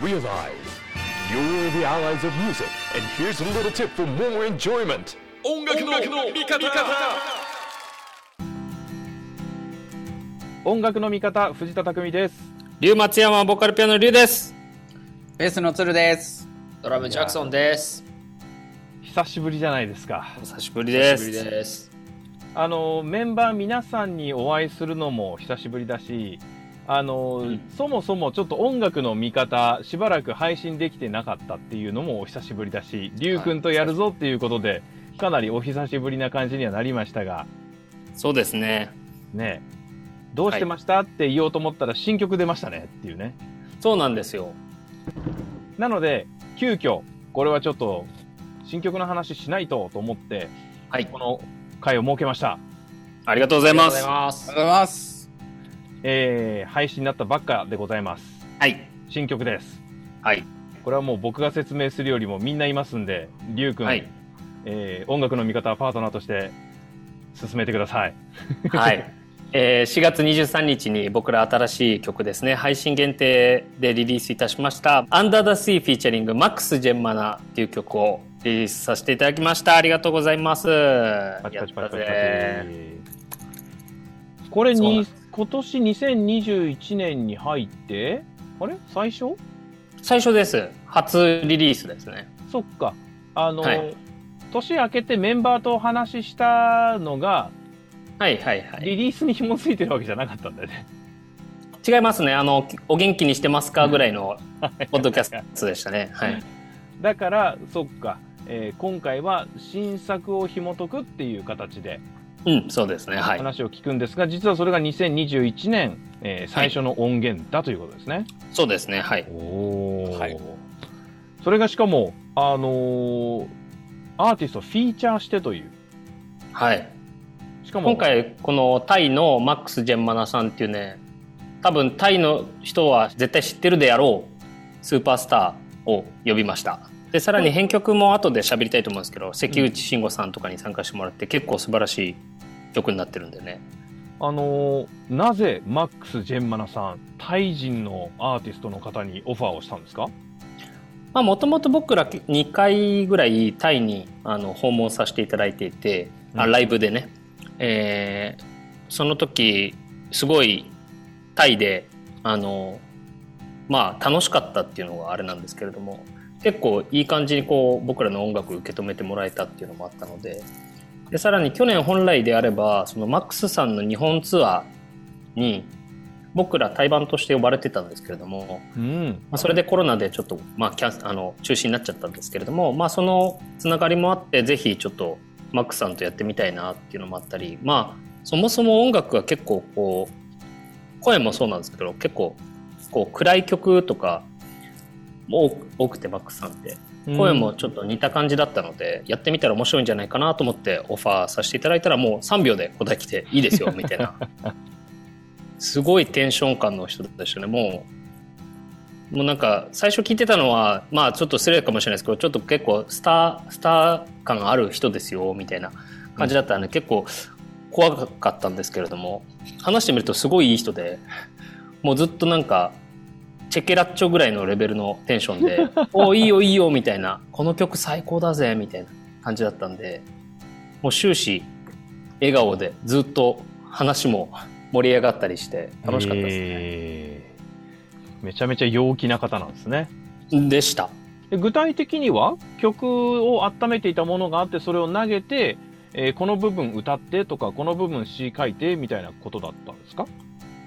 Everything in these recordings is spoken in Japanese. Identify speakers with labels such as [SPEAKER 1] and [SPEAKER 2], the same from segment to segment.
[SPEAKER 1] Realize you're the allies of music, and here's a little tip for more enjoyment. 音楽の味方
[SPEAKER 2] 音楽の味方藤田匠です
[SPEAKER 3] 龍松山ボーカルピアノ龍です。
[SPEAKER 4] ベースの鶴です。
[SPEAKER 5] ドラムジャクソンです。
[SPEAKER 2] 久しぶりじゃないですか
[SPEAKER 3] お久しぶりです。
[SPEAKER 5] 久しぶりです。
[SPEAKER 2] あのメンバー皆さんにお会いするのも久しぶりだしあの、
[SPEAKER 3] ん
[SPEAKER 2] そもそもちょっと音楽の見方しばらく配信できてなかったっていうのもお久しぶりだし龍くんとやるぞっていうことでかなりお久しぶりな感じにはなりましたが
[SPEAKER 3] そうですね。
[SPEAKER 2] ねどうしてました、って言おうと思ったら新曲出ましたねっていうね
[SPEAKER 3] そうなんですよ。
[SPEAKER 2] なので急遽これはちょっと新曲の話しないとと思って
[SPEAKER 3] はい。
[SPEAKER 2] この回を設けました
[SPEAKER 3] ありがとうございます。
[SPEAKER 5] ありがとうございます
[SPEAKER 2] えー、配信になったばっかでございます
[SPEAKER 3] はい。
[SPEAKER 2] 新曲です
[SPEAKER 3] はい。
[SPEAKER 2] これはもう僕が説明するよりもみんないますんでりゅうくん、
[SPEAKER 3] はい。
[SPEAKER 2] えー音楽の味方パートナーとして進めてください
[SPEAKER 3] はい。えー4月23日に僕ら新しい曲ですね、配信限定でリリースいたしました、Under the Sea フィーチャリング Max ジェンマナっていう曲をリリースさせていただきました。ありがとうございます。
[SPEAKER 2] これに今年2021年に入ってあれ？最初？
[SPEAKER 3] 最初です。初リリースですね。
[SPEAKER 2] そっかあの、
[SPEAKER 3] はい
[SPEAKER 2] 年明けてメンバーとお話ししたのが
[SPEAKER 3] はいはいはい。
[SPEAKER 2] リリースに紐づいてるわけじゃなかったんだよね
[SPEAKER 3] 違いますね。あの、お元気にしてますかぐらいのポッドキャストでしたね。はい。
[SPEAKER 2] だからそっか、えー今回は新作を紐解くっていう形で
[SPEAKER 3] うん、そうですね。はい。
[SPEAKER 2] 話を聞くんですが、実はそれが2021年、えー最初の音源だということですね。
[SPEAKER 3] そうですね。はい。
[SPEAKER 2] おー
[SPEAKER 3] はい
[SPEAKER 2] それがしかも、あのーアーティストをフィーチャーしてという。
[SPEAKER 3] はい。
[SPEAKER 2] しかも、
[SPEAKER 3] 今回、このタイのマックス・ジェンマナさんっていうね、多分タイの人は絶対知ってるであろうスーパースターを呼びました。で、さらに編曲も後で喋りたいと思うんですけど、関口慎吾さんとかに参加してもらって結構素晴らしい曲になってるんでね。
[SPEAKER 2] あのーなぜマックス・ジェンマナさん、タイ人のアーティストの方にオファーをしたんですか？
[SPEAKER 3] まあ、もともと僕ら2回ぐらいタイにあの訪問させていただいていて、あ
[SPEAKER 2] うん。
[SPEAKER 3] ライブでね、えーその時すごいタイであのまあ楽しかったっていうのがあれなんですけれども結構いい感じにこう僕らの音楽を受け止めてもらえたっていうのもあったのででさらに去年本来であればそのマックスさんの日本ツアーに僕ら対バンとして呼ばれてたんですけれども、
[SPEAKER 2] うん。
[SPEAKER 3] まあ、それでコロナでちょっと、まあ、キャあの中止になっちゃったんですけれども、まあ、そのつながりもあってぜひちょっとマックさんとやってみたいなっていうのもあったりまあそもそも音楽が結構こう声もそうなんですけど結構こう暗い曲とかも多く多くてマックさんって声もちょっと似た感じだったので、やってみたら面白いんじゃないかなと思ってオファーさせていただいたらもう3秒で答え来ていいですよ みたいな。すごいテンション感の人でしたね。もうもうなんか最初聞いてたのはまあちょっと失礼かもしれないですけどちょっと結構スタースター感ある人ですよみたいな感じだったんで、結構怖かったんですけれども話してみるとすごいいい人でもうずっとなんかチェケラッチョぐらいのレベルのテンションで「おいいよいいよ」みたいな「この曲最高だぜ」みたいな感じだったんでもう終始笑顔でずっと話も盛り上がったりして楽しかったですね。
[SPEAKER 2] えーめちゃめちゃ陽気な方なんですね。
[SPEAKER 3] でした。
[SPEAKER 2] で具体的には曲を温めていたものがあってそれを投げて、えーこの部分歌ってとかこの部分詩書いてみたいなことだったんですか？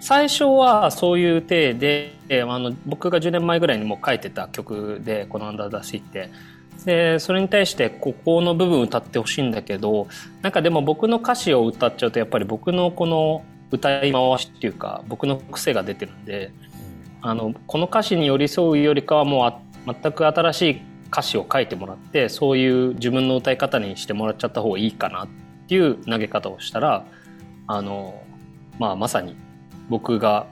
[SPEAKER 3] 最初はそういう体でえーあの僕が10年前ぐらいにも書いてた曲でこの「アンダーダシってでそれに対してここの部分歌ってほしいんだけどなんかでも僕の歌詞を歌っちゃうとやっぱり僕のこの歌い回しっていうか僕の癖が出てるんであのこの歌詞に寄り添うよりかはもうあ全く新しい歌詞を書いてもらってそういう自分の歌い方にしてもらっちゃった方がいいかなっていう投げ方をしたらあの、まあ、まさに僕が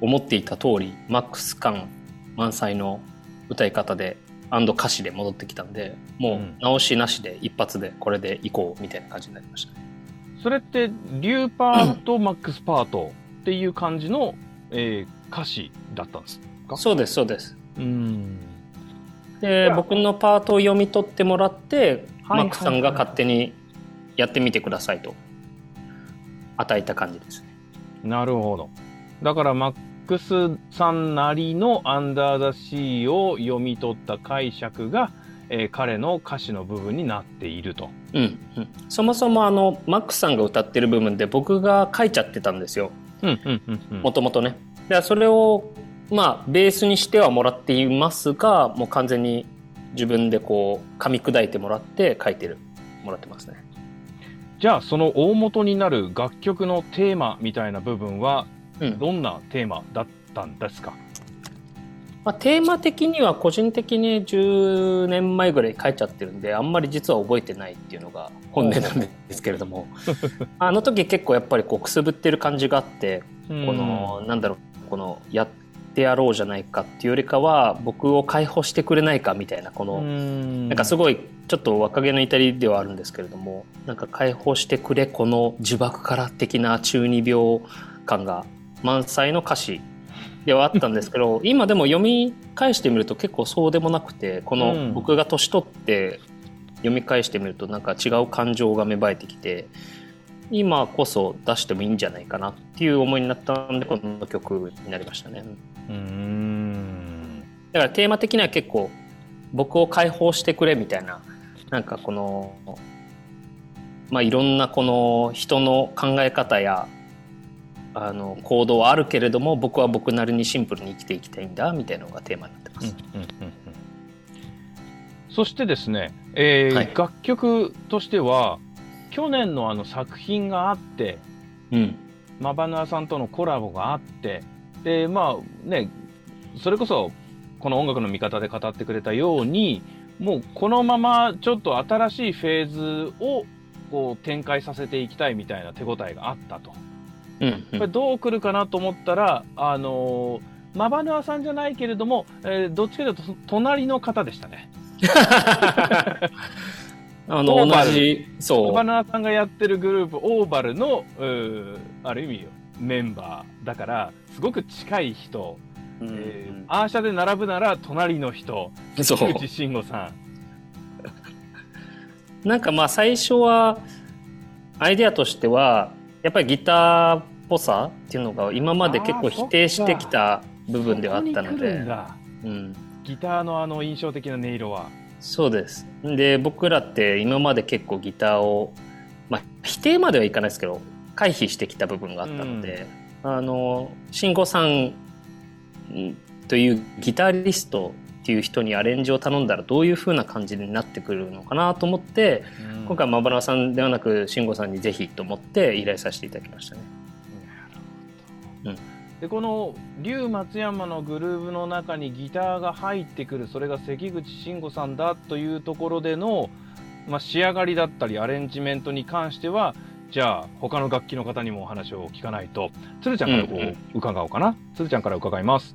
[SPEAKER 3] 思っていた通りマックス感満載の歌い方で歌詞で戻ってきたんでも
[SPEAKER 2] う
[SPEAKER 3] 直しなしで一発でこれでいこうみたいな感じになりましたね。
[SPEAKER 2] それってリューパートマックスパートっていう感じの、えー歌詞だったんですか？
[SPEAKER 3] そうですそうです
[SPEAKER 2] うん。
[SPEAKER 3] で僕のパートを読み取ってもらって、
[SPEAKER 2] はい
[SPEAKER 3] マックさんが勝手にやってみてくださいと与えた感じですね。
[SPEAKER 2] なるほど。だから、マックスさんなりのアンダーザシーを読み取った解釈が、えー彼の歌詞の部分になっていると。
[SPEAKER 3] うんうん、そもそもあのマックさんが歌ってる部分で僕が書いちゃってたんですよ。もともとね。でそれをまあベースにしてはもらっていますがもう完全に自分でこう噛み砕いてもらって書いてるもらってますね。
[SPEAKER 2] じゃあ、その大元になる楽曲のテーマみたいな部分は、
[SPEAKER 3] うん。
[SPEAKER 2] どんなテーマだったんですか？
[SPEAKER 3] まあ、テーマ的には個人的に10年前ぐらい書いちゃってるんであんまり実は覚えてないっていうのが本音なんですけれども。あの時結構やっぱりこうくすぶってる感じがあってこのなんだろうこのやってやろうじゃないかっていうよりかは僕を解放してくれないかみたいなこの、
[SPEAKER 2] うん、
[SPEAKER 3] なんかすごいちょっと若気の至りではあるんですけれどもなんか解放してくれこの呪縛から的な中二病感が満載の歌詞ではあったんですけど 今でも読み返してみると結構そうでもなくてこ
[SPEAKER 2] うん
[SPEAKER 3] の僕が年取って読み返してみるとなんか違う感情が芽生えてきて今こそ出してもいいんじゃないかなっていう思いになったんでこの曲になりましたね。
[SPEAKER 2] うーん。
[SPEAKER 3] だからテーマ的には結構僕を解放してくれみたいななんかこのまあいろんなこの人の考え方やあの行動はあるけれども僕は僕なりにシンプルに生きていきたいんだみたいなのがテーマになってます。
[SPEAKER 2] うんうんうんうんそしてですね、えー
[SPEAKER 3] はい
[SPEAKER 2] 楽曲としては去年のあの作品があって
[SPEAKER 3] うん
[SPEAKER 2] マバヌアさんとのコラボがあってでまあねそれこそこの音楽の見方で語ってくれたようにもうこのままちょっと新しいフェーズをこう展開させていきたいみたいな手応えがあったと。
[SPEAKER 3] うんうん。
[SPEAKER 2] これどう来るかなと思ったら、あのーマバヌアさんじゃないけれども、えーどっちかというとと隣の方でしたね。
[SPEAKER 3] あの同じそ
[SPEAKER 2] マ
[SPEAKER 3] う
[SPEAKER 2] バヌアさんがやってるグループ、オーバルの、ある意味メンバーだから、すごく近い人、
[SPEAKER 4] うん
[SPEAKER 2] えーアーシャで並ぶなら隣の人、
[SPEAKER 3] そう。
[SPEAKER 2] 菊池慎吾さん。
[SPEAKER 3] なんかまあ最初はアイデアとしてはやっぱりギターっぽさっていうのが今まで結構否定してきた部分ではあったので、
[SPEAKER 2] だ。
[SPEAKER 3] うん、
[SPEAKER 2] ギターのあの印象的な音色は。
[SPEAKER 3] そうです。で僕らって今まで結構ギターを、まあ、否定まではいかないですけど回避してきた部分があったので、あの慎吾さんんというギタリストっていう人にアレンジを頼んだらどういう風な感じになってくるのかなと思って今回はまばらさんではなく慎吾さんにぜひと思って依頼させていただきましたね。
[SPEAKER 2] でこの龍松山のグルーヴの中にギターが入ってくるそれが関口慎吾さんだというところでの、まあ、仕上がりだったりアレンジメントに関してはじゃあ他の楽器の方にもお話を聞かないと。鶴ちゃんからこ
[SPEAKER 3] うんうん
[SPEAKER 2] う伺おうかな、鶴ちゃんから伺います。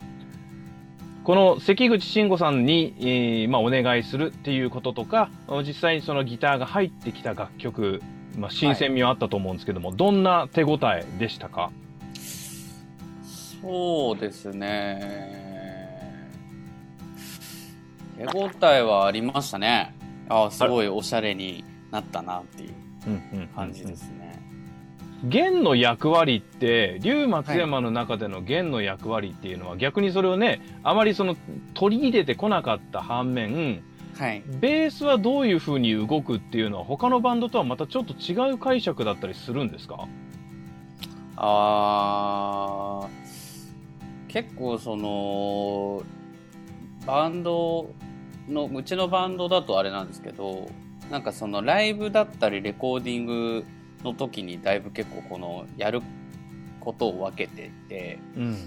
[SPEAKER 2] この関口慎吾さんに、えーまあ、お願いするっていうこととか実際にそのギターが入ってきた楽曲、まあ、新鮮味はあったと思うんですけども、どんな手応えでしたか？
[SPEAKER 4] そうですね。手応えはありましたね。ああ、すごいおしゃれになったなっていう感じですね。
[SPEAKER 2] 弦の役割って龍松山の中での弦の役割っていうのは、逆にそれをねあまりその取り入れてこなかった反面
[SPEAKER 4] はい。
[SPEAKER 2] ベースはどういう風に動くっていうのは他のバンドとはまたちょっと違う解釈だったりするんですか？
[SPEAKER 4] あー結構そのバンドのうちのバンドだとあれなんですけどなんかそのライブだったりレコーディングの時にだいぶ結構このやることを分けていて
[SPEAKER 2] うん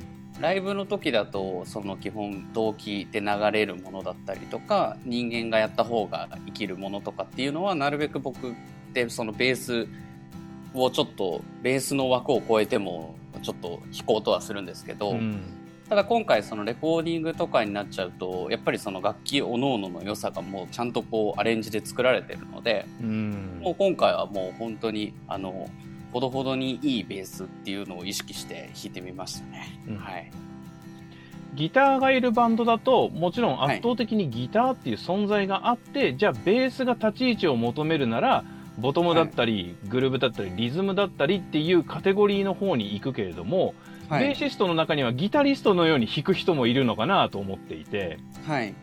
[SPEAKER 4] ライブの時だとその基本動機で流れるものだったりとか人間がやった方が生きるものとかっていうのはなるべく僕ってそのベースをちょっとベースの枠を超えてもちょっと弾こうとはするんですけど、
[SPEAKER 2] うん。
[SPEAKER 4] ただ今回そのレコーディングとかになっちゃうとやっぱりその楽器おのおのの良さがもうちゃんとこうアレンジで作られてるので
[SPEAKER 2] うん。
[SPEAKER 4] もう今回はもう本当にあのほどほどにいいベースっていうのを意識して弾いてみましたね。
[SPEAKER 2] うん。
[SPEAKER 4] はい。
[SPEAKER 2] ギターがいるバンドだと、もちろん圧倒的にギターっていう存在があって、じゃあベースが立ち位置を求めるなら、ボトムだったり、グルーブだったり、リズムだったりっていうカテゴリーの方に行くけれども、
[SPEAKER 4] はい。
[SPEAKER 2] ベーシストの中にはギタリストのように弾く人もいるのかなと思っていて、
[SPEAKER 4] はい。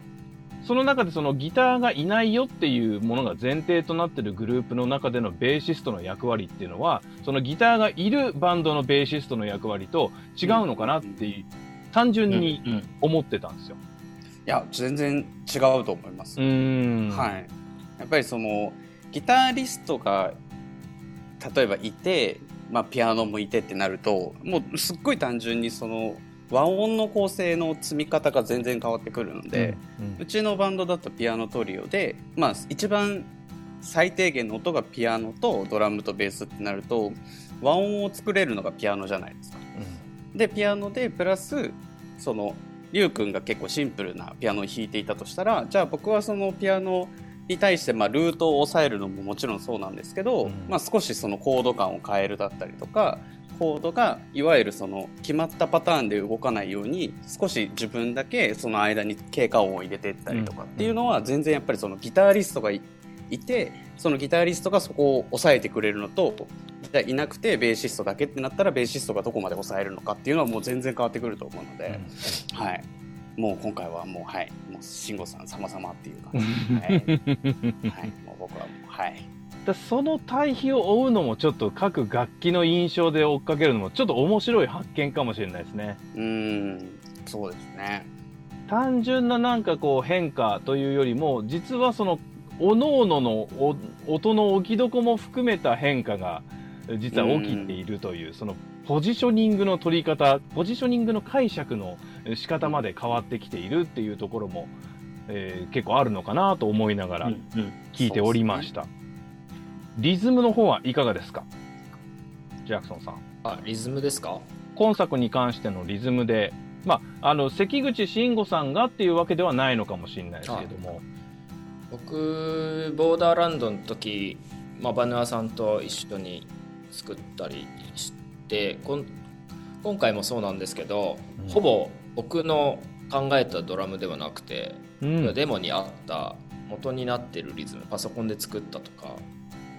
[SPEAKER 2] その中でそのギターがいないよっていうものが前提となっているグループの中でのベーシストの役割っていうのは、そのギターがいるバンドのベーシストの役割と違うのかなっていう、単純に
[SPEAKER 3] うん。
[SPEAKER 2] 思ってたんですよ。
[SPEAKER 4] いや全然違うと思います、
[SPEAKER 2] うーん。
[SPEAKER 4] はい、やっぱりそのギタリストが例えばいて、まあ、ピアノもいてってなるともうすっごい単純にその和音の構成の積み方が全然変わってくるので、
[SPEAKER 2] うん
[SPEAKER 4] うちのバンドだとピアノトリオで、まあ、一番最低限の音がピアノとドラムとベースってなると和音を作れるのがピアノじゃないですか。でピアノでプラスそのリュウ君が結構シンプルなピアノを弾いていたとしたらじゃあ僕はそのピアノに対してまあルートを抑えるのももちろんそうなんですけど、
[SPEAKER 2] うん。
[SPEAKER 4] まあ、少しそのコード感を変えるだったりとかコードがいわゆるその決まったパターンで動かないように少し自分だけその間に経過音を入れていったりとかっていうのは全然やっぱりそのギタリストがいいてそのギタリストがそこを抑えてくれるのとじゃあいなくてベーシストだけってなったらベーシストがどこまで抑えるのかっていうのはもう全然変わってくると思うので、はい、もう今回はもうはいもう慎吾さん様々っていう感じで、はい。はい、もう僕はもうはい。
[SPEAKER 2] だその対比を追うのもちょっと各楽器の印象で追っかけるのもちょっと面白い発見かもしれないですね。
[SPEAKER 4] うーんそうですね。
[SPEAKER 2] 単純ななんかこう変化というよりも実はその各々のお音の置きどこも含めた変化が実は起きているというそのポジショニングの取り方ポジショニングの解釈の仕方まで変わってきているっていうところも、えー結構あるのかなと思いながら聞いておりました、リズムの方はいかがですか？ジャクソンさん。
[SPEAKER 5] あ、リズムですか？
[SPEAKER 2] 今作に関してのリズムで、まあ、あの関口慎吾さんがっていうわけではないのかもしれないですけども、
[SPEAKER 5] 僕、ボーダーランドの時、まあ、バヌアさんと一緒に作ったりしてこん今回もそうなんですけど、
[SPEAKER 2] うん。
[SPEAKER 5] ほぼ僕の考えたドラムではなくて、
[SPEAKER 2] うん。
[SPEAKER 5] デモにあった元になってるリズムパソコンで作ったとか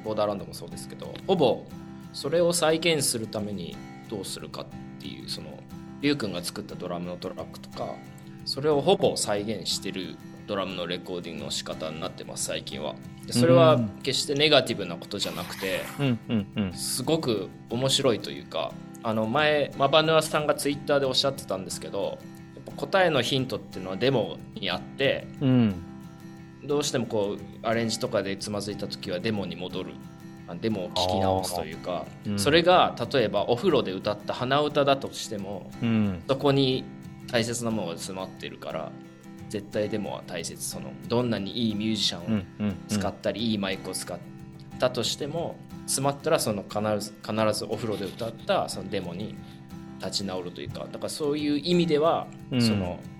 [SPEAKER 5] ボーダーランドもそうですけどほぼそれを再現するためにどうするかっていうそのリュウ君が作ったドラムのトラックとかそれをほぼ再現してるドラムのレコーディングの仕方になってます最近は。でそれは決してネガティブなことじゃなくてすごく面白いというかあの前マバヌアさんがツイッターでおっしゃってたんですけどやっぱ答えのヒントっていうのはデモにあって
[SPEAKER 2] うん。
[SPEAKER 5] どうしてもこうアレンジとかでつまずいた時はデモに戻る。あデモを聞き直すというか、
[SPEAKER 2] うん。
[SPEAKER 5] それが例えばお風呂で歌った鼻歌だとしても
[SPEAKER 2] うん。
[SPEAKER 5] そこに大切なものが詰まってるから絶対デモは大切そのどんなにいいミュージシャンを使ったり、いいマイクを使ったとしても詰まったらその必ず必ずお風呂で歌ったそのデモに立ち直るというかだからそういう意味では、
[SPEAKER 2] うん。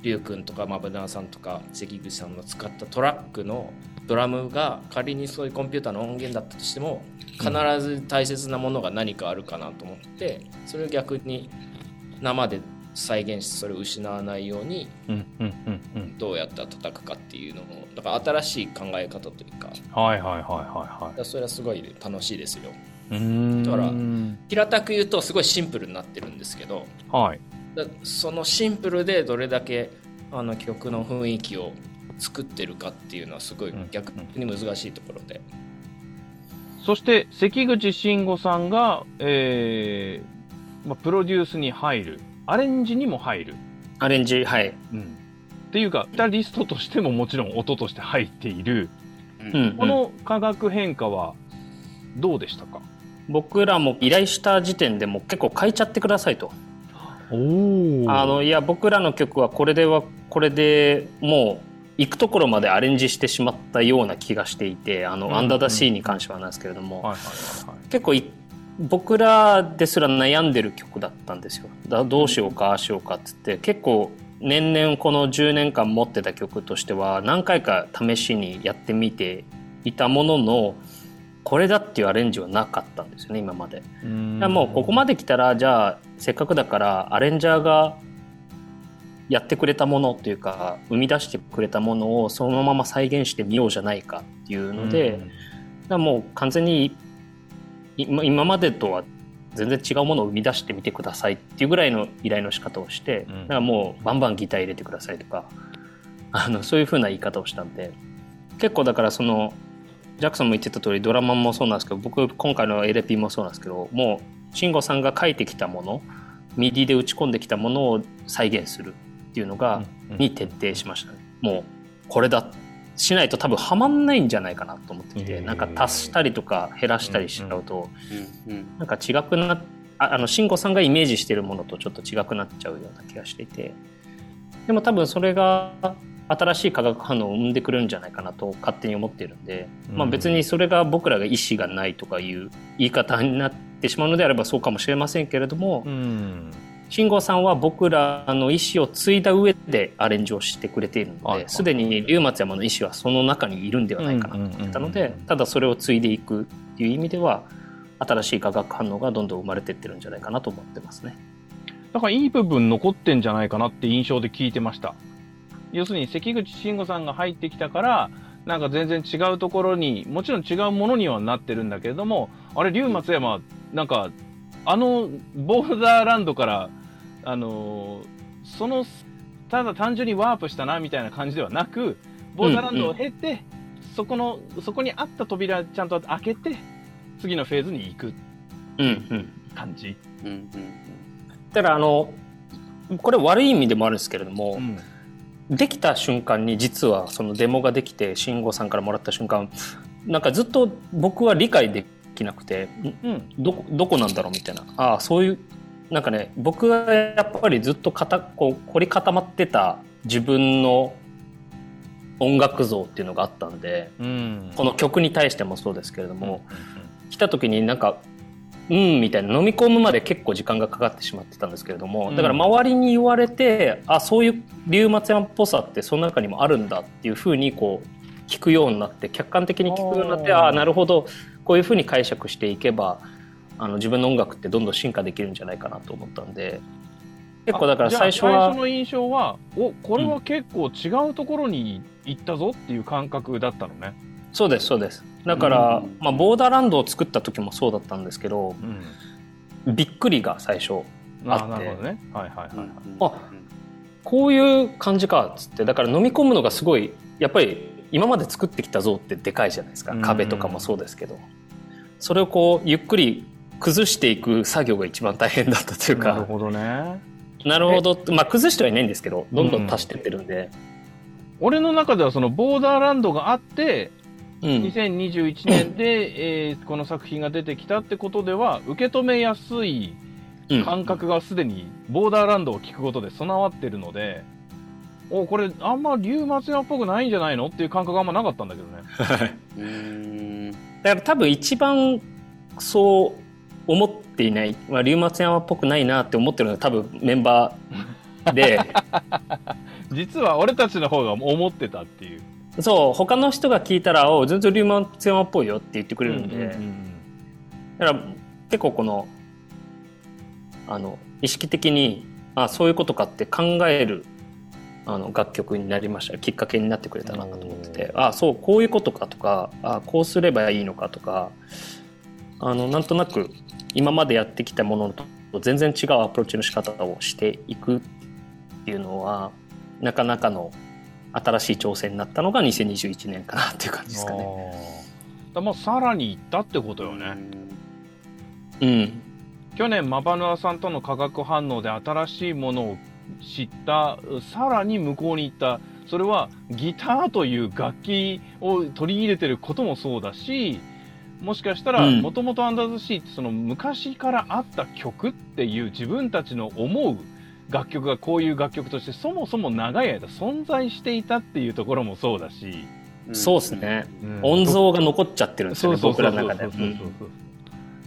[SPEAKER 5] 君とかマブナーさんとか関口さんの使ったトラックのドラムが仮にそういうコンピューターの音源だったとしても必ず大切なものが何かあるかなと思ってそれを逆に生で再現してそれを失わないようにどうやったら叩くかっていうのもだから新しい考え方というか。
[SPEAKER 2] はいはいはいはいはい。
[SPEAKER 5] それはすごい楽しいですよ。だから平たく言うとすごいシンプルになってるんですけど
[SPEAKER 2] はい。
[SPEAKER 5] だそのシンプルでどれだけあの曲の雰囲気を作ってるかっていうのはすごい
[SPEAKER 2] うん。
[SPEAKER 5] 逆に難しいところで、
[SPEAKER 2] そして関口慎吾さんが、えーまあ、プロデュースに入るアレンジにも入る、
[SPEAKER 3] アレンジ、はい。
[SPEAKER 2] うん、っていうかギタリストとしてももちろん音として入っている。
[SPEAKER 3] うん。
[SPEAKER 2] この化学変化はどうでしたか、
[SPEAKER 3] 僕らも依頼した時点でもう結構変えちゃってくださいと。
[SPEAKER 2] お
[SPEAKER 3] あのいや僕らの曲はこれではこれでもう行くところまでアレンジしてしまったような気がしていてあの、
[SPEAKER 2] うん。
[SPEAKER 3] アンダーダシーに関してはなんですけれども、
[SPEAKER 2] はいはいはいはい。
[SPEAKER 3] 結構い僕らですら悩んでる曲だったんですよ。だどうしようかああしようかっつって。結構年々この10年間持ってた曲としては何回か試しにやってみていたもののこれだっていうアレンジはなかったんですよね今まで。
[SPEAKER 2] う
[SPEAKER 3] もうここまで来たらじゃあせっかくだからアレンジャーがやってくれたものというか生み出してくれたものをそのまま再現してみようじゃないかっていうので、だからもう完全に今今までとは全然違うものを生み出してみてくださいっていうぐらいの依頼の仕方をして、
[SPEAKER 2] うん。
[SPEAKER 3] だからもうバンバンギター入れてくださいとかあのそういうふうな言い方をしたんで結構だからそのジャックさんも言ってた通りドラマもそうなんですけど僕今回の LP もそうなんですけどもう慎吾さんが書いてきたもの MIDI で打ち込んできたものを再現するっていうのが、
[SPEAKER 2] うん
[SPEAKER 3] に徹底しましたね。もうこれだしないと多分はまんないんじゃないかなと思ってて、なんか足したりとか減らしたりしちゃうと、
[SPEAKER 4] う
[SPEAKER 3] なんか違くなああの慎吾さんがイメージしてるものとちょっと違くなっちゃうような気がしていてでも多分それが新しい化学反応を生んでくるんじゃないかなと勝手に思っているんで、まあ、
[SPEAKER 2] うん
[SPEAKER 3] 別にそれが僕らが意思がないとかいう言い方になってしまうのであればそうかもしれませんけれども、
[SPEAKER 2] うん
[SPEAKER 3] 慎吾さんは僕らの意思を継いだ上でアレンジをしてくれているの
[SPEAKER 2] はい
[SPEAKER 3] ですでに龍松山の意思はその中にいるんではないかなと思ってたのでただそれを継いでいくっていう意味では新しい化学反応がどんどん生まれてってるんじゃないかなと思ってますね。
[SPEAKER 2] だからいい部分残ってんじゃないかなって印象で聞いてました。要するに関口慎吾さんが入ってきたから、なんか全然違うところに、もちろん違うものにはなってるんだけれども、あれ、龍松山、なんか、あの、ボーダーランドから、あのーその、ただ単純にワープしたな、みたいな感じではなく、ボーダーランドを経て、そこの、そこにあった扉ちゃんと開けて、次のフェーズに行く
[SPEAKER 3] うんうん、
[SPEAKER 2] 感じ。
[SPEAKER 4] うんうん
[SPEAKER 3] だからあのこれ悪い意味でもあるんですけれども、
[SPEAKER 2] うん。
[SPEAKER 3] できた瞬間に実はそのデモができて慎吾さんからもらった瞬間なんかずっと僕は理解できなくてん
[SPEAKER 2] うん。
[SPEAKER 3] どこどこなんだろうみたいな。ああそういうなんかね僕はやっぱりずっとかたこう凝り固まってた自分の音楽像っていうのがあったんで
[SPEAKER 2] うん。
[SPEAKER 3] この曲に対してもそうですけれど
[SPEAKER 2] うん
[SPEAKER 3] も、来た時になんかうんみたいな飲み込むまで結構時間がかかってしまってたんですけれども、
[SPEAKER 2] うん。
[SPEAKER 3] だから周りに言われてあそういう龍松山っぽさってその中にもあるんだっていうふうにこう聞くようになって客観的に聞くようになって
[SPEAKER 2] あ
[SPEAKER 3] あなるほど。こういうふうに解釈していけばあの自分の音楽ってどんどん進化できるんじゃないかなと思ったんで結構だから最初は
[SPEAKER 2] 最初の印象はおこれは結構違うところに行ったぞっていう感覚だったのね、
[SPEAKER 3] そうですそうです。だから、
[SPEAKER 4] うん。
[SPEAKER 3] まあ、ボーダーランドを作った時もそうだったんですけどびっくりが最初
[SPEAKER 2] あ
[SPEAKER 3] あって。
[SPEAKER 2] なるほどね。はいはいはい、はい。
[SPEAKER 3] あこういう感じかっつってだから飲み込むのがすごいやっぱり今まで作ってきた像ってでかいじゃないですか。
[SPEAKER 2] うん。
[SPEAKER 3] 壁とかもそうですけど。それをこうゆっくり崩していく作業が一番大変だったというか。
[SPEAKER 2] なるほどね。
[SPEAKER 3] なるほどまあ崩してはいないんですけどどんどん足してってるんで、
[SPEAKER 2] 俺の中ではそのボーダーランドがあって
[SPEAKER 3] うん。
[SPEAKER 2] 2021年で、えーこの作品が出てきたってことでは受け止めやすい
[SPEAKER 3] うん。
[SPEAKER 2] 感覚がすでにボーダーランドを聞くことで備わってるのでおこれあんま龍松山っぽくないんじゃないのっていう感覚があんまなかったんだけどね。
[SPEAKER 3] だから多分一番そう思っていない、まあ、龍松山っぽくないなって思ってるのは多分メンバー で。
[SPEAKER 2] 実は俺たちの方が思ってたっていう。
[SPEAKER 3] そう他の人が聞いたら「お全然龍松山っぽいよ」って言ってくれるんで、
[SPEAKER 2] うんうんうん
[SPEAKER 3] だから結構このあの意識的にあそういうことかって考えるあの楽曲になりました。きっかけになってくれたなと思ってて。あそうこういうことかとかあこうすればいいのかとかあのなんとなく今までやってきたものと全然違うアプローチの仕方をしていくっていうのはなかなかの新しい挑戦になったのが2021年かなっていう感じですかね。
[SPEAKER 2] あまあさらに行ったってことよね、
[SPEAKER 3] うん。
[SPEAKER 2] 去年マバヌアさんとの化学反応で新しいものを知ったさらに向こうに行った。それはギターという楽器を取り入れてることもそうだしもしかしたら
[SPEAKER 3] うん
[SPEAKER 2] もともとアンダーズシーってその昔からあった曲っていう自分たちの思う楽曲がこういう楽曲としてそもそも長い間存在していたっていうところもそうだし、
[SPEAKER 3] そうですね。
[SPEAKER 2] うん
[SPEAKER 3] 音像が残っちゃってるんですよね、僕らの中で。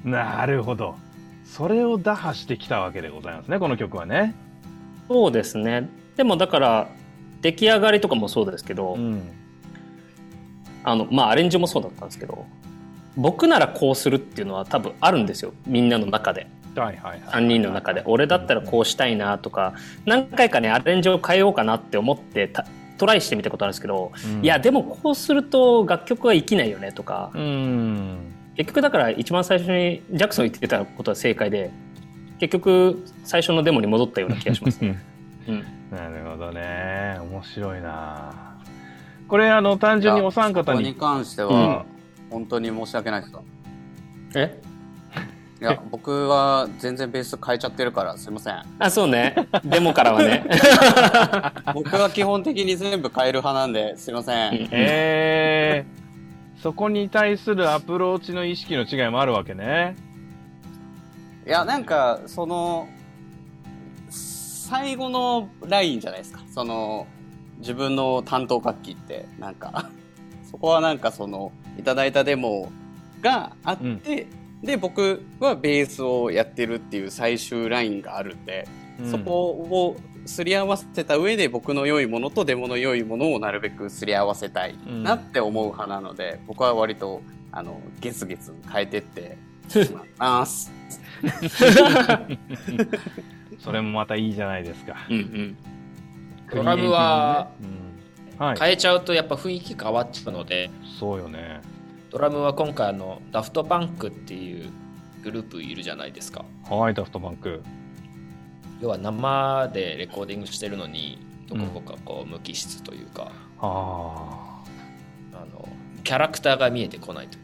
[SPEAKER 2] なるほど。それを打破してきたわけでございますね、この曲はね。
[SPEAKER 3] そうですね。でもだから、出来上がりとかもそうですけど、
[SPEAKER 2] ん。
[SPEAKER 3] あの、まあアレンジもそうだったんですけど、僕ならこうするっていうのは多分あるんですよ、みんなの中で。
[SPEAKER 2] はいはいはい。
[SPEAKER 3] 3人の中で俺だったらこうしたいなとか何回かねアレンジを変えようかなって思ってたトライしてみたことあるんですけど、
[SPEAKER 2] うん
[SPEAKER 3] いやでもこうすると楽曲は生きないよねとか、
[SPEAKER 2] うん。
[SPEAKER 3] 結局だから一番最初にジャクソン言ってたことは正解で結局最初のデモに戻ったような気がします、うん、
[SPEAKER 2] なるほどね。面白いな。これ、あの、単純にお三方
[SPEAKER 4] に
[SPEAKER 2] に。
[SPEAKER 4] 関しては、本当に申し訳ないですか
[SPEAKER 3] え？
[SPEAKER 4] いや、僕は全然ベース変えちゃってるから、すいません。
[SPEAKER 3] あそうねデモからはね
[SPEAKER 4] 僕は基本的に全部変える派なんで、すいません。
[SPEAKER 2] えー、そこに対するアプローチの意識の違いもあるわけね。
[SPEAKER 4] いや、なんか、その、最後のラインじゃないですか。その、自分の担当楽器って、なんか、そこはなんかその、いただいたデモがあって、で、僕はベースをやってるっていう最終ラインがあるんで、
[SPEAKER 2] うん。
[SPEAKER 4] そこをすり合わせた上で僕の良いものとデモの良いものをなるべくすり合わせたいなって思う派なので、僕は割と、あの、ゲツゲツ変えてって、ます。
[SPEAKER 2] それもまたいいじゃないですか。
[SPEAKER 3] うんうん。
[SPEAKER 5] ドラムは
[SPEAKER 2] うん、はい。
[SPEAKER 5] 変えちゃうとやっぱ雰囲気変わっちゃうので
[SPEAKER 2] そうよね。
[SPEAKER 5] ドラムは今回あのダフトパンクっていうグループいるじゃないですか
[SPEAKER 2] はい、ダフトバンク。
[SPEAKER 5] 要は生でレコーディングしてるのにどこかこう無機質というか、
[SPEAKER 2] あ
[SPEAKER 5] あのキャラクターが見えてこないと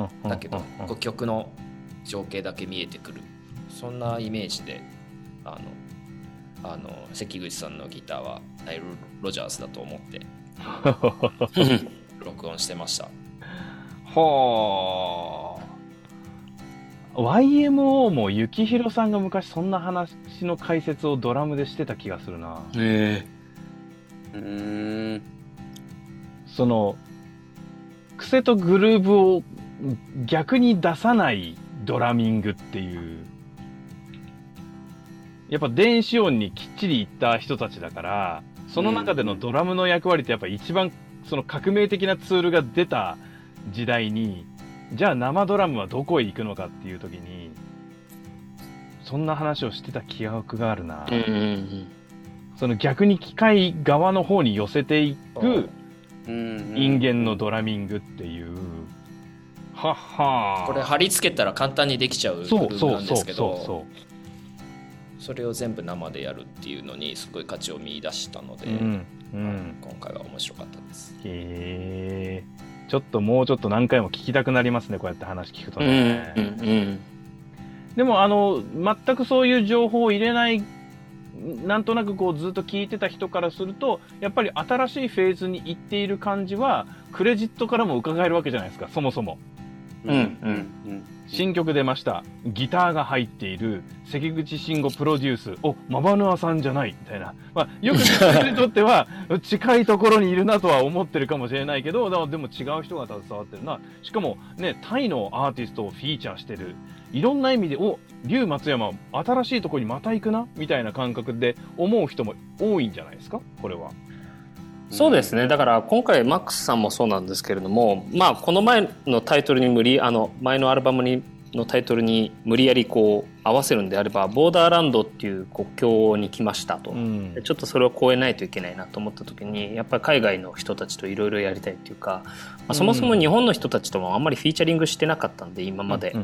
[SPEAKER 2] あ。うん
[SPEAKER 5] だけど、
[SPEAKER 2] うん
[SPEAKER 5] 曲の情景だけ見えてくるそんなイメージであのあの関口さんのギターはナイル・ロジャースだと思って 録音してました
[SPEAKER 2] ほー YMO も幸宏さんが昔そんな話の解説をドラムでしてた気がするな。
[SPEAKER 3] え
[SPEAKER 4] うーん。
[SPEAKER 2] その、癖とグルーブを逆に出さないドラミングっていう。やっぱ電子音にきっちりいった人たちだから、その中でのドラムの役割ってやっぱ一番その革命的なツールが出た時代に、じゃあ生ドラムはどこへ行くのかっていう時に、そんな話をしてた記憶があるな。
[SPEAKER 3] うんうんうん。
[SPEAKER 2] その逆に機械側の方に寄せていく
[SPEAKER 4] うん
[SPEAKER 2] 人間のドラミングっていう。はっはー。
[SPEAKER 5] これ貼り付けたら簡単にできちゃうグル
[SPEAKER 2] そう
[SPEAKER 5] ープ
[SPEAKER 2] そうんそう
[SPEAKER 5] なですけど。
[SPEAKER 2] そうそ
[SPEAKER 5] それを全部生でやるっていうのにすごい価値を見出したので、
[SPEAKER 2] う。うん。うん。
[SPEAKER 5] 今回は面白かったです
[SPEAKER 2] へえ。ちょっともうちょっと何回も聞きたくなりますね、こうやって話聞くと
[SPEAKER 3] うん
[SPEAKER 2] ね。
[SPEAKER 3] うんうん
[SPEAKER 2] でも、あの、全くそういう情報を入れない、なんとなくこうずっと聞いてた人からすると、やっぱり新しいフェーズに行っている感じは、クレジットからも伺えるわけじゃないですか、そもそも。
[SPEAKER 4] うんうん
[SPEAKER 2] 新曲出ました。ギターが入っている関口慎吾プロデュース。お、マバヌアさんじゃないみたいな。まあ、よく知ってる人にとっては、近いところにいるなとは思ってるかもしれないけど、でも違う人が携わってるな。しかもね、タイのアーティストをフィーチャーしてる。いろんな意味で、お、竜松山、新しいところにまた行くなみたいな感覚で思う人も多いんじゃないですか？これは。
[SPEAKER 3] そうですね。だから今回マックスさんもそうなんですけれどもまあこの前のタイトルに無理あの前のアルバムにのタイトルに無理やりこう合わせるんであればボーダーランドっていう国境に来ましたと、
[SPEAKER 2] うん。
[SPEAKER 3] でちょっとそれを超えないといけないなと思った時にやっぱり海外の人たちといろいろやりたいっていうか、まあ、そもそも日本の人たちともあんまりフィーチャリングしてなかったんで今まで、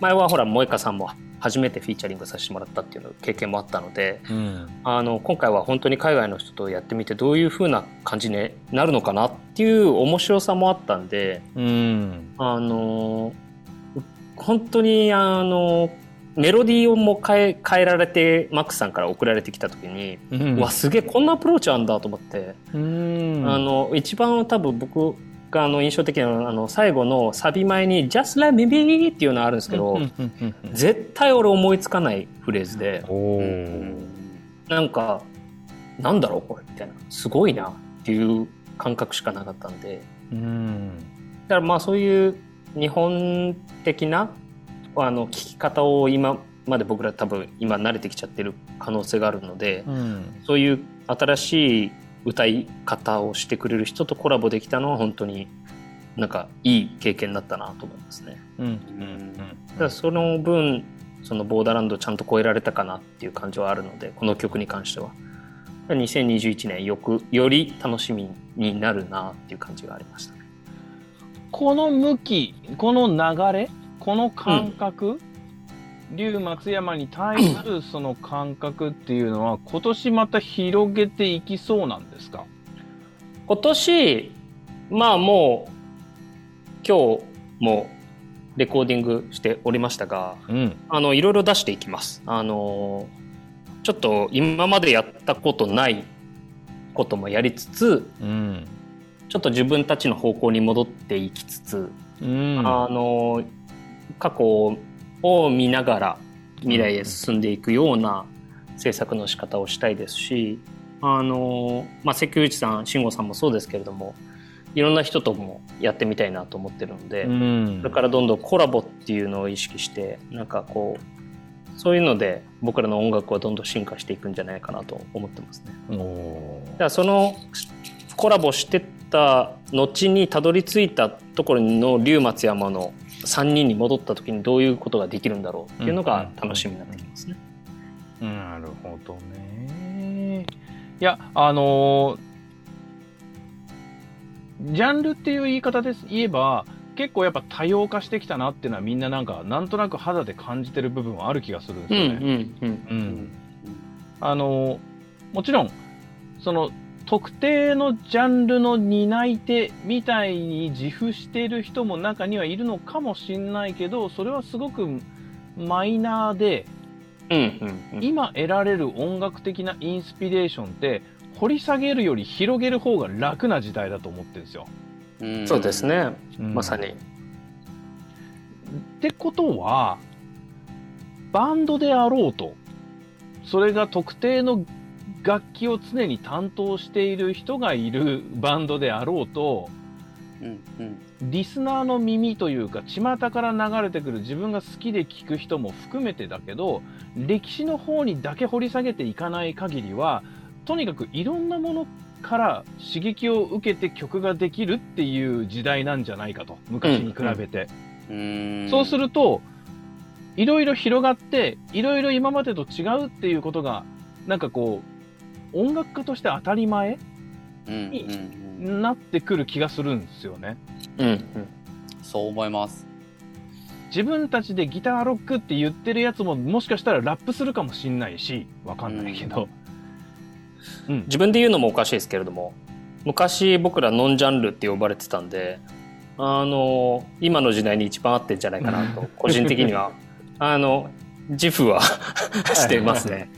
[SPEAKER 3] 前はほら萌香さんも初めてフィーチャリングさせてもらったっていうの経験もあったので
[SPEAKER 2] うんうん。
[SPEAKER 3] あの今回は本当に海外の人とやってみてどういう風な感じになるのかなっていう面白さもあったんで
[SPEAKER 2] うん。
[SPEAKER 3] あの本当にあのメロディーをも変え変えられてマックスさんから送られてきた時に、
[SPEAKER 2] う
[SPEAKER 3] うんわすげえこんなアプローチあんだと思って、
[SPEAKER 2] うん
[SPEAKER 3] あの一番多分僕があの印象的なのはあの最後のサビ前に「Just let me be」っていうのがあるんですけど、絶対俺思いつかないフレーズで。
[SPEAKER 2] お
[SPEAKER 4] う
[SPEAKER 3] なんか、なんだろうこれみたいな。すごいなっていう感覚しかなかったんで。
[SPEAKER 2] うん
[SPEAKER 3] だからまあそういう日本的なあの聞き方を今まで僕ら多分今慣れてきちゃってる可能性があるので、
[SPEAKER 2] うん。
[SPEAKER 3] そういう新しい歌い方をしてくれる人とコラボできたのは本当になんかいい経験だったなと思いますね。
[SPEAKER 2] うん。
[SPEAKER 3] その分そのボーダーランドをちゃんと超えられたかなっていう感じはあるのでこの曲に関しては。2021年よくより楽しみになるなっていう感じがありましたね
[SPEAKER 2] この向き、この流れ、この感覚、龍松山に対するその感覚っていうのは、今年また広げていきそうなんですか？
[SPEAKER 3] 今年まあもう今日もレコーディングしておりましたが
[SPEAKER 2] うん。
[SPEAKER 3] あのいろいろ出していきますあのちょっと今までやったことないこともやりつつ
[SPEAKER 2] うん。
[SPEAKER 3] ちょっと自分たちの方向に戻っていきつつ、
[SPEAKER 2] うん。
[SPEAKER 3] あの過去を見ながら未来へ進んでいくような制作の仕方をしたいですしあの、まあ、関口さん慎吾さんもそうですけれどもいろんな人ともやってみたいなと思ってるので、
[SPEAKER 2] うん
[SPEAKER 3] それからどんどんコラボっていうのを意識してなんかこうそういうので僕らの音楽はどんどん進化していくんじゃないかなと思ってますね。
[SPEAKER 2] おー
[SPEAKER 3] だからそのコラボしてった後にたどり着いたところの龍松山の3人に戻った時にどういうことができるんだろうっていうのが楽しみになってきますね。
[SPEAKER 2] なるほどね。いや、あのージャンルっていう言い方です言えば、結構やっぱ多様化してきたなっていうのはみんななんか、なんとなく肌で感じてる部分はある気がするんですよね。
[SPEAKER 3] うんうんうん
[SPEAKER 2] うんあの、もちろん、その、特定のジャンルの担い手みたいに自負している人も中にはいるのかもしれないけど、それはすごくマイナーで、
[SPEAKER 3] うんうんうん
[SPEAKER 2] 今得られる音楽的なインスピレーションって、掘り下げるより広げる方が楽な時代だと思ってるんですよ。
[SPEAKER 4] うん
[SPEAKER 3] そうですね、
[SPEAKER 2] うん
[SPEAKER 3] まさに。
[SPEAKER 2] ってことは、バンドであろうと、それが特定の楽器を常に担当している人がいるバンドであろうと、
[SPEAKER 4] うんうん
[SPEAKER 2] リスナーの耳というか、巷から流れてくる自分が好きで聞く人も含めてだけど、歴史の方にだけ掘り下げていかない限りは、とにかくいろんなものから刺激を受けて曲ができるっていう時代なんじゃないかと、昔に比べて。
[SPEAKER 4] うん
[SPEAKER 2] そうすると、いろいろ広がって、いろいろ今までと違うっていうことが、なんかこう、音楽家として当たり前
[SPEAKER 4] うんうんうん
[SPEAKER 2] になってくる気がするんですよね。
[SPEAKER 3] うんうん
[SPEAKER 4] そう思います
[SPEAKER 2] 自分たちでギターロックって言ってるやつももしかしたらラップするかもしんないし、わかんないけど。うん。
[SPEAKER 3] 自分で言うのもおかしいですけれども昔僕らノンジャンルって呼ばれてたんであの今の時代に一番合ってんじゃないかなと個人的には あの自負は してますね。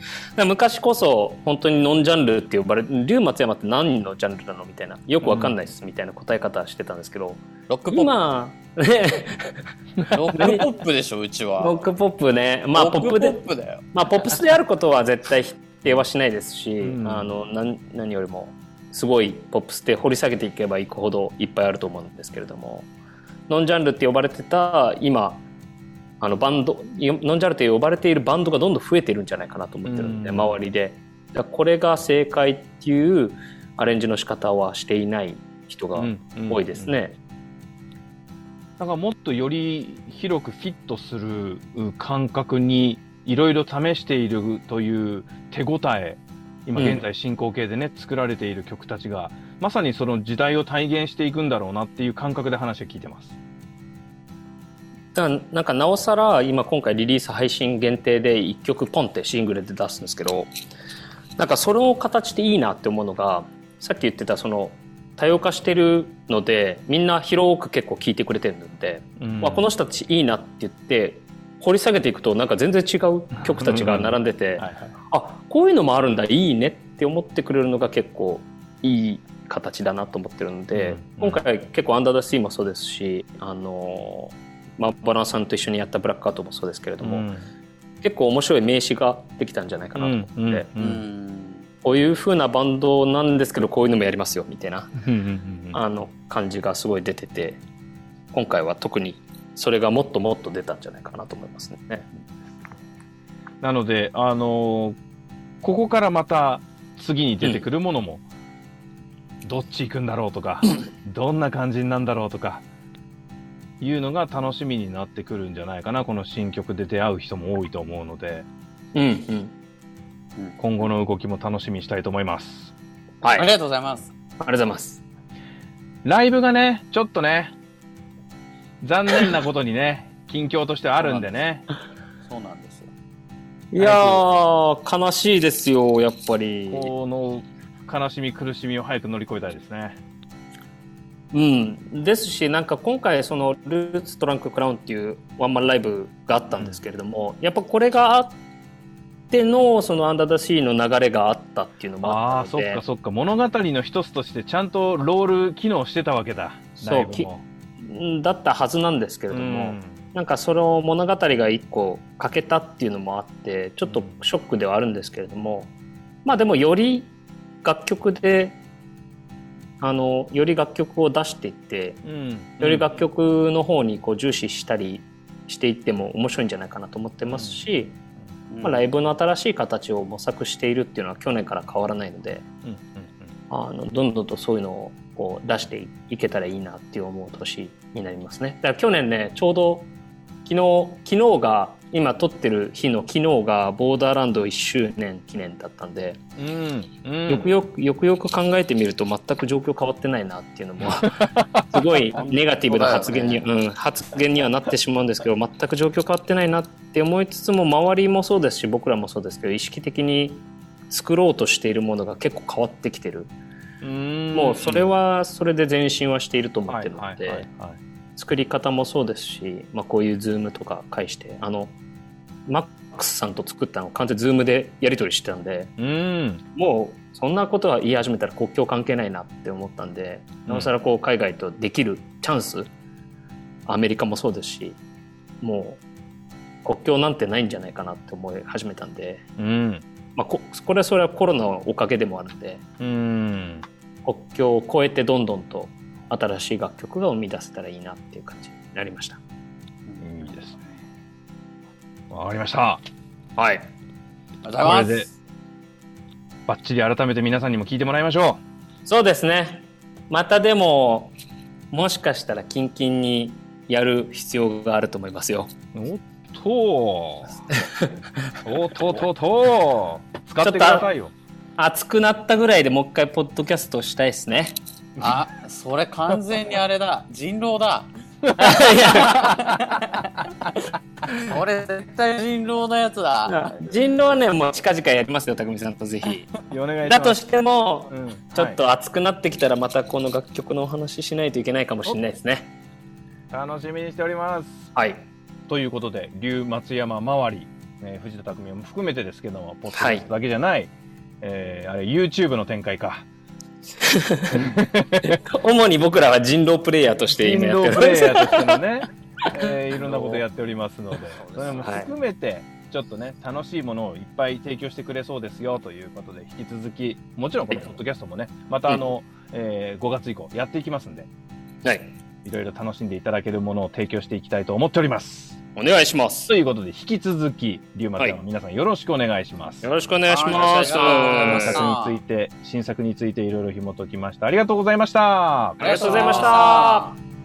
[SPEAKER 3] 昔こそ本当にノンジャンルって呼ばれ龍松山って何のジャンルなの？みたいなよくわかんないですみたいな答え方してたんですけど、
[SPEAKER 4] ロックポッ
[SPEAKER 3] 今 ね。
[SPEAKER 4] プロックポップでしょうちは。
[SPEAKER 3] ロックポップね。まあポップでまあ、ポップスであることは絶対否定はしないですし、
[SPEAKER 2] うん。
[SPEAKER 3] あの何何よりもすごいポップスで掘り下げていけばいくほどいっぱいあると思うんですけれどもノンジャンルって呼ばれてた今あのバンドノンジャンルって呼ばれているバンドがどんどん増えているんじゃないかなと思ってるんで、
[SPEAKER 2] うん
[SPEAKER 3] 周りでだこれが正解っていうアレンジの仕方はしていない人が多いですね。
[SPEAKER 2] だからもっとより広くフィットする感覚にいろいろ試しているという手応え、今現在進行形でね、作られている曲たちが、まさにその時代を体現していくんだろうなっていう感覚で話を聞いてます。
[SPEAKER 3] だからなんかなおさら今今回リリース配信限定で1曲ポンってシングルで出すんですけどなんかその形でいいなって思うのがさっき言ってたその多様化してるのでみんな広く結構聴いてくれてるので、
[SPEAKER 2] うん。
[SPEAKER 3] まあ、この人たちいいなって言って掘り下げていくとなんか全然違う曲たちが並んでて、
[SPEAKER 2] はいはい
[SPEAKER 3] あこういうのもあるんだいいねって思ってくれるのが結構いい形だなと思ってるので、
[SPEAKER 2] うん。
[SPEAKER 3] 今回結構「アンダー・ダ・シー」もそうですしあのーまあ、バランさんと一緒にやった「ブラックアウト」もそうですけれども、
[SPEAKER 2] うん。
[SPEAKER 3] 結構面白い名詞ができたんじゃないかなと思って、
[SPEAKER 2] うんうん
[SPEAKER 3] こういう風なバンドなんですけどこういうのもやりますよみたいなあの感じがすごい出てて今回は特にそれがもっともっと出たんじゃないかなと思いますね。
[SPEAKER 2] なので、あのーここからまた次に出てくるものも、どっち行くんだろうとか、どんな感じになんだろうとか、いうのが楽しみになってくるんじゃないかな。この新曲で出会う人も多いと思うので、
[SPEAKER 3] うんうん。
[SPEAKER 2] 今後の動きも楽しみにしたいと思います。
[SPEAKER 3] はい。ありが
[SPEAKER 4] ありがとうございます。
[SPEAKER 3] とうございます。
[SPEAKER 2] ライブがね、ちょっとね、残念なことにね、近況としてはあるんでね。
[SPEAKER 4] そうなんですよ。
[SPEAKER 3] いやー、悲しいですよ、やっぱり。
[SPEAKER 2] この悲しみ苦しみを早く乗り越えたいですね。
[SPEAKER 3] うん。ですし、なんか今回、その、ルーツトランククラウンっていうワンマンライブがあったんですけれども、やっぱこれがあっての、そのアンダーダシーの流れがあったっていうのも
[SPEAKER 2] ああ、
[SPEAKER 3] あったので
[SPEAKER 2] そっか、そっか。物語の一つとしてちゃんとロール機能してたわけだ。
[SPEAKER 3] そう
[SPEAKER 2] ライブも
[SPEAKER 3] うんだったはずなんですけれども、
[SPEAKER 2] うん
[SPEAKER 3] なんかその物語が一個欠けたっていうのもあってちょっとショックではあるんですけれどもまあでもより楽曲であのより楽曲を出していって
[SPEAKER 2] うん。
[SPEAKER 3] より楽曲の方にこう重視したりしていっても面白いんじゃないかなと思ってますし、
[SPEAKER 4] うん。
[SPEAKER 3] まあ、ライブの新しい形を模索しているっていうのは去年から変わらないので
[SPEAKER 2] うんうん。
[SPEAKER 3] あのどんどんとそういうのをこう出していけたらいいなっていう思う年になりますね。だから去年ねちょうど昨日昨日が今撮ってる日の昨日がボーダーランド1周年記念だったんで、
[SPEAKER 2] うん。うん。
[SPEAKER 3] よくよくよくよく考えてみると全く状況変わってないなっていうのも すごいネガティブな発言に、うん、発言にはなってしまうんですけど全く状況変わってないなって思いつつも周りもそうですし僕らもそうですけど意識的に作ろうとしているものが結構変わってきてる。
[SPEAKER 2] うん。
[SPEAKER 3] もうそれはそれで前進はしていると思ってるの
[SPEAKER 2] はいはいはい
[SPEAKER 3] で
[SPEAKER 2] はい
[SPEAKER 3] 作り方もそうですし、まあ、こういうズームとか介してあのマックスさんと作ったの完全にズームでやり取りしてたんで
[SPEAKER 2] うん。
[SPEAKER 3] もうそんなことは言い始めたら国境関係ないなって思ったんでなおさらこう海外とできるチャンスアメリカもそうですしもう国境なんてないんじゃないかなって思い始めたんで、
[SPEAKER 2] うん。
[SPEAKER 3] まあ、ここれはそれはコロナのおかげでもあるんで
[SPEAKER 2] うん。
[SPEAKER 3] 国境を越えてどんどんと新しい楽曲が生み出せたらいいなっていう感じになりました。
[SPEAKER 2] いいですねわかりました
[SPEAKER 3] はい。
[SPEAKER 4] ありがとうございま。
[SPEAKER 2] これですバッチリ改めて皆さんにも聞いてもらいましょ
[SPEAKER 3] そうですね。またでも、もしかしたらキンキンにやる必要があると思いますよ。
[SPEAKER 2] うおっととうとうと うとう使ってくださいよ
[SPEAKER 3] 熱くなったぐらいでもう一回ポッドキャストしたいですね。
[SPEAKER 4] あ、それ完全にあれだ。人狼だ。それ絶対人狼のやつだ。
[SPEAKER 3] 人狼はね、もう近々やりますよ、匠さんとぜひ。
[SPEAKER 2] お願いします
[SPEAKER 3] だとしても、
[SPEAKER 2] うん
[SPEAKER 3] ちょっと熱くなってきたらまたこの楽曲のお話ししないといけないかもしれないですね。
[SPEAKER 2] はい楽しみにしております
[SPEAKER 3] はい。
[SPEAKER 2] ということで龍松山周り、えー藤田匠も含めてですけどもポッドキャストだけじゃない、えーあれ YouTube の展開か
[SPEAKER 3] 主に僕らは人狼プレイヤーとして
[SPEAKER 2] 人
[SPEAKER 3] 今やって
[SPEAKER 2] 狼プレイ
[SPEAKER 3] る
[SPEAKER 2] ヤーとしてもね、えーいろんなことやっておりますのでそれも含めてちょっとね楽しいものをいっぱい提供してくれそうですよということで引き続きもちろんこのポッドキャストもねまたあの、えー5月以降やっていきますんで。
[SPEAKER 3] はい。
[SPEAKER 2] いろいろ楽しんでいただけるものを提供していきたいと思っております
[SPEAKER 3] お願いします。
[SPEAKER 2] ということで引き続き龍松山の皆さんよろしくお願いします、
[SPEAKER 3] よろしくお願いし
[SPEAKER 4] はい
[SPEAKER 3] ます。
[SPEAKER 2] 新作について新作についていろいろ紐解きましたありがとうございました
[SPEAKER 3] ありがとうございました。